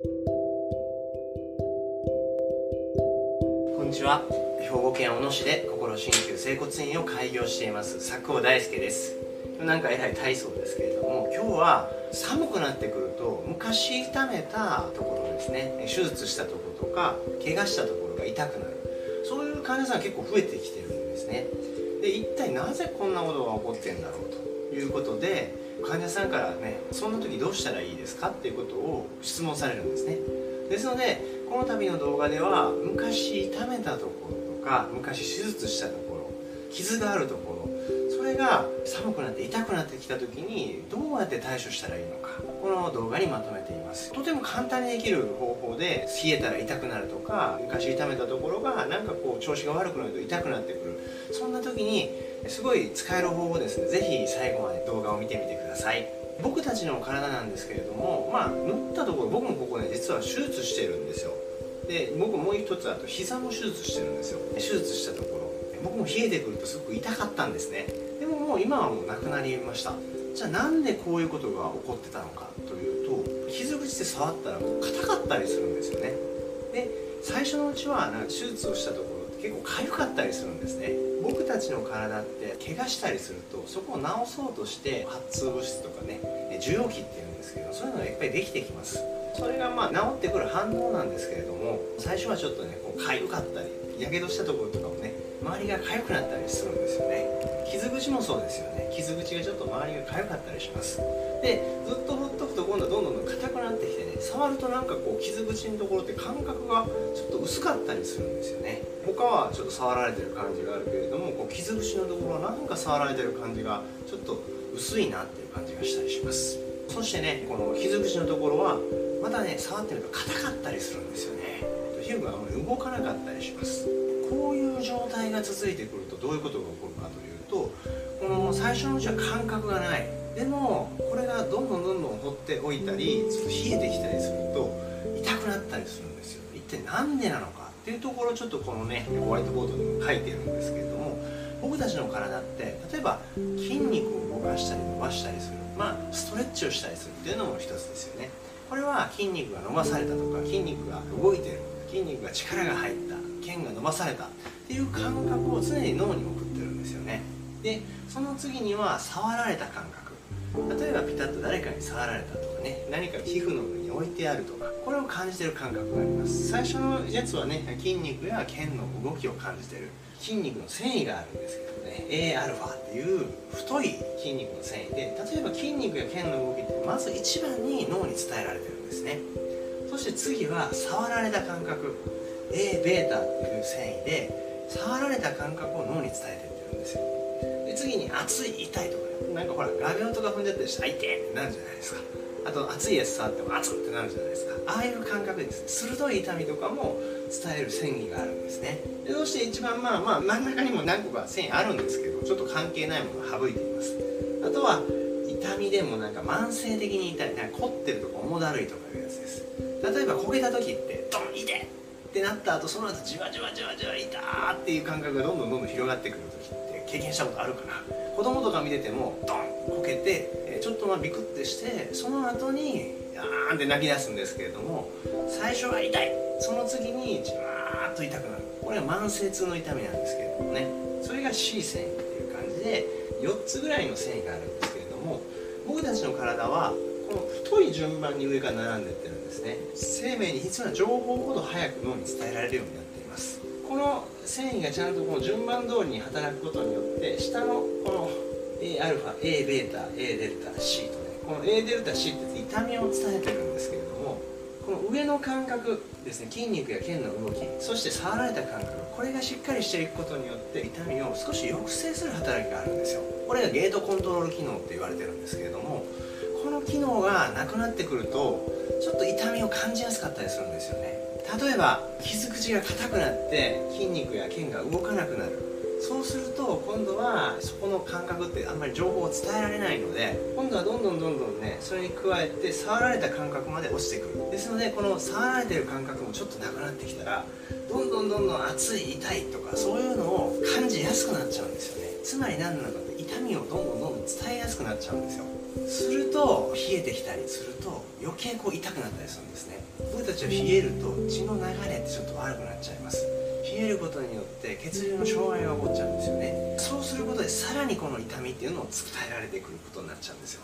こんにちは。兵庫県小野市で心鍼灸整骨院を開業しています。佐久大輔です。なんかえらい体操ですけれども今日は寒くなってくると昔痛めたところですね。手術したところとか怪我したところが痛くなる。そういう患者さん結構増えてきてるんですね。で一体なぜこんなことが起こってんだろうということで患者さんからねそんな時どうしたらいいですか？っていうことを質問されるんですね。ですのでこの度の動画では昔痛めたところとか昔手術したところ傷があるところれが寒くなって痛くなってきた時にどうやって対処したらいいのか。この動画にまとめています。とても簡単にできる方法で冷えたら痛くなるとか昔痛めたところがなんかこう調子が悪くなると痛くなってくる。そんな時にすごい使える方法ですね。ぜひ最後まで動画を見てみてください。僕たちの体なんですけれどもまあ縫ったところ僕もここね実は手術してるんですよ。で僕もう一つあと膝も手術してるんですよ。手術したところ。僕も冷えてくるとすごく痛かったんですね。ももう今はもうなくなりました。じゃあなんでこういうことが起こってたのかというと傷口で触ったら硬かったりするんですよね。で最初のうちはなんか手術をしたところって結構痒かったりするんですね。僕たちの体って怪我したりするとそこを治そうとして発痛物質とかね受容器っていうんですけどそういうのがいっぱいできてきます。それがまあ治ってくる反応なんですけれども最初はちょっとねこう痒かったりやけどしたところとかも周りが痒くなったりするんですよね。傷口もそうですよね。傷口がちょっと周りが痒かったりします。でずっとほっとくと今度はどんどん硬くなってきてね触るとなんかこう傷口のところって感覚がちょっと薄かったりするんですよね。他はちょっと触られてる感じがあるけれどもこう傷口のところはなんか触られてる感じがちょっと薄いなっていう感じがしたりします。そしてねこの傷口のところはまたね触ってると硬かったりするんですよね。皮膚があまり動かなかったりします。こういう状態が続いてくるとどういうことが起こるかというとこの最初のうちは感覚がない。でもこれがどんどんどんどん放っておいたりちょっと冷えてきたりすると痛くなったりするんですよ。一体何でなのかっていうところをちょっとこのねホワイトボードにも書いてるんですけれども僕たちの体って例えば筋肉を動かしたり伸ばしたりするまあストレッチをしたりするっていうのも一つですよね。これは筋肉が伸ばされたとか筋肉が動いてる。筋肉が力が入った腱が伸ばされたっていう感覚を常に脳に送ってるんですよね。でその次には触られた感覚。例えばピタッと誰かに触られたとかね。何か皮膚の上に置いてあるとか。これを感じてる感覚があります。最初のやつはね筋肉や腱の動きを感じてる。筋肉の繊維があるんですけどね。Aα っていう太い筋肉の繊維で例えば筋肉や腱の動きってまず一番に脳に伝えられてるんですね。そして次は触られた感覚 Aβ っていう繊維で触られた感覚を脳に伝えてってるんですよ。で次に熱い痛いとかなんかほら画鋲とか踏んじゃったりして「あ痛い!」ってなるじゃないですか。あと熱いやつ触っても熱ってなるじゃないですか。ああいう感覚ですね。鋭い痛みとかも伝える繊維があるんですね。でそして一番まあまあ真ん中にも何個か繊維あるんですけどちょっと関係ないものを省いています。あとは痛みでもなんか慢性的に痛いなんか凝ってるとか重だるいとかいうやつです。例えば焦げた時ってドン痛いってなった後その後じわじわじわじわ痛ーっていう感覚がどんどんどんどん広がってくる時って経験したことあるかな。子供とか見ててもドンこけてちょっとまあビクってしてその後にあーんって泣き出すんですけれども最初は痛い。その次にじわーっと痛くなる。これは慢性痛の痛みなんですけれどもね。それが C 線っていう感じで4つぐらいの繊維があるんですけれども僕たちの体はこの太い順番に上から並んでってるんですね生命に必要な情報ほど早く脳に伝えられるようになっていますこの繊維がちゃんとこの順番通りに働くことによって下のこの Aα、Aβ、Aδ、C とねこの Aδ、C って痛みを伝えてるんですけれどもこの上の感覚ですね筋肉や腱の動きそして触られた感覚これがしっかりしていくことによって痛みを少し抑制する働きがあるんですよこれがゲートコントロール機能って言われてるんですけれども この機能がなくなってくるとちょっと痛みを感じやすかったりするんですよね。例えば傷口が硬くなって筋肉や腱が動かなくなる。そうすると今度はそこの感覚ってあんまり情報を伝えられないので今度はどんどんどんどんねそれに加えて触られた感覚まで落ちてくる。ですのでこの触られてる感覚もちょっとなくなってきたらどんどんどんどん熱い痛いとかそういうのを感じやすくなっちゃうんですよね。つまり何なのかって痛みをどんどんどんどん伝えやすくなっちゃうんですよ。すると冷えてきたりすると余計こう痛くなったりするんですね。僕たちは冷えると血の流れってちょっと悪くなっちゃいます。冷えることによって血流の障害が起こっちゃうんですよね。そうすることでさらにこの痛みっていうのを伝えられてくることになっちゃうんですよ。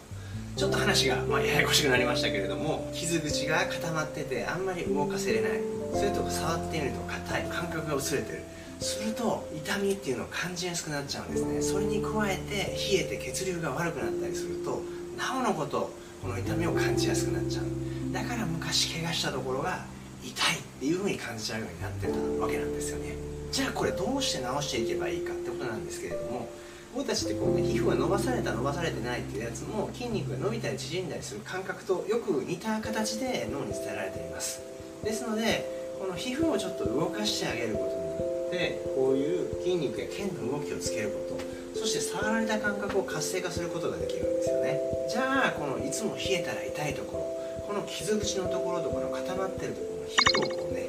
ちょっと話が、まあ、ややこしくなりましたけれども傷口が固まっててあんまり動かせれない。それとか触ってみると硬い感覚が薄れてる。すると痛みっていうのを感じやすくなっちゃうんですね。それに加えて冷えて血流が悪くなったりするとなおのことこの痛みを感じやすくなっちゃう。だから昔怪我したところが痛いっていう風に感じちゃうようになってたわけなんですよね。じゃあこれどうして治していけばいいかってことなんですけれども僕たちってこう、ね、皮膚が伸ばされた伸ばされてないっていうやつも筋肉が伸びたり縮んだりする感覚とよく似た形で脳に伝えられています。ですのでこの皮膚をちょっと動かしてあげることによってこういう筋肉や腱の動きをつけることそして触られた感覚を活性化することができるんですよね。じゃあこのいつも冷えたら痛いところこの傷口のところとこの固まってるところの皮膚をこうね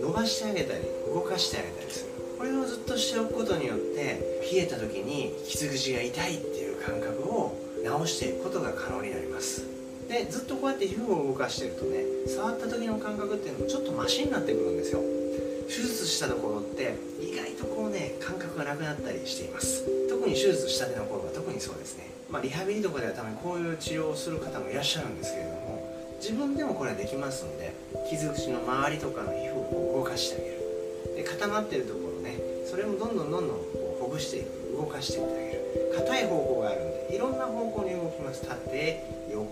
伸ばしてあげたり動かしてあげたりする。これをずっとしておくことによって冷えた時に傷口が痛いっていう感覚を直していくことが可能になります。でずっとこうやって皮膚を動かしてるとね触った時の感覚っていうのもちょっとマシになってくるんですよ。手術したところって意外とこうね感覚がなくなったりしています。特に手術したての頃は特にそうですね。まあ、リハビリとかではたまにこういう治療をする方もいらっしゃるんですけれども自分でもこれはできますので傷口の周りとかの皮膚を動かしてあげる。で固まってるところねそれをどんどんどんどんこうほぐしていく動かしていってあげる。硬い方向があるんでいろんな方向に動きます。縦横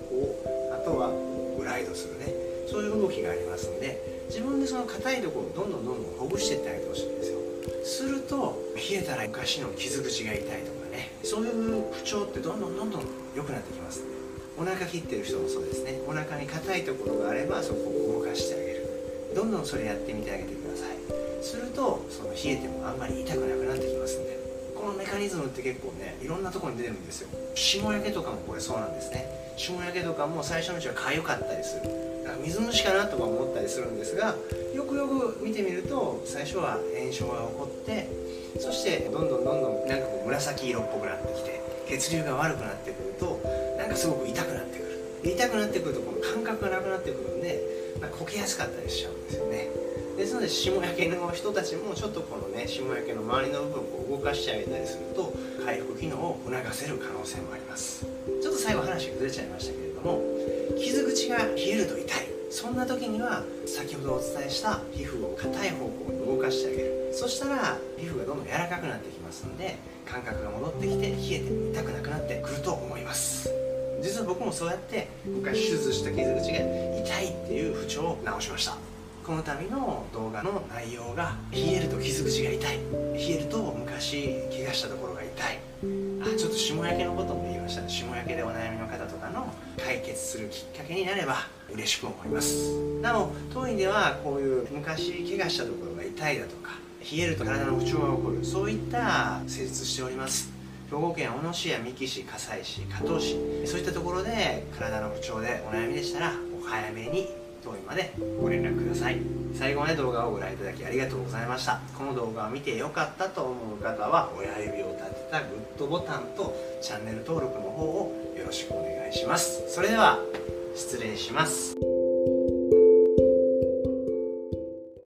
あとはグライドするね。そういう動きがありますんで自分でその硬いところをどんどんどんどんほぐしていってあげてほしいんですよ。すると冷えたら昔の傷口が痛いとかね。そういう不調ってどんどんどんどん良くなってきます。お腹切ってる人もそうですね。お腹に硬いところがあればそこを動かしてあげる。どんどんそれやってみてあげてください。するとその冷えてもあんまり痛くなくなってきますんで。このメカニズムって結構ねいろんなとこに出てるんですよ。霜焼けとかもこれそうなんですね。霜焼けとかも最初のうちは痒かったりする。だから水虫かなとか思ったりするんですがよくよく見てみると最初は炎症が起こってそしてどんどんどんどんなんかこう紫色っぽくなってきて血流が悪くなってくるとなんかすごく痛くなってくる。痛くなってくるとこの感覚がなくなってくるんでなんかこけやすかったりしちゃうんですよね。ですので霜焼けの人たちもちょっとこのね霜焼けの周りの部分を動かしてあげたりすると回復機能を促せる可能性もあります。ちょっと最後話がずれちゃいましたけれども傷口が冷えると痛い。そんな時には先ほどお伝えした皮膚を硬い方向に動かしてあげる。そしたら皮膚がどんどん柔らかくなってきますので感覚が戻ってきて冷えて痛くなくなってくると思います。実は僕もそうやって昔手術した傷口が痛いっていう不調を治しました。この度の動画の内容が冷えると傷口が痛い。冷えると昔怪我したところが痛い。あちょっと霜焼けのことも言いましたね。霜焼けでお悩みの方とかの解決するきっかけになれば嬉しく思います。なお当院ではこういう昔怪我したところが痛いだとか冷えると体の不調が起こるそういった施術しております。兵庫県小野市や三木市加西市加東市そういったところで体の不調でお悩みでしたらお早めに当院までご連絡ください。最後まで動画をご覧いただきありがとうございました。この動画を見て良かったと思う方は親指を立てたグッドボタンとチャンネル登録の方をよろしくお願いします。それでは失礼します。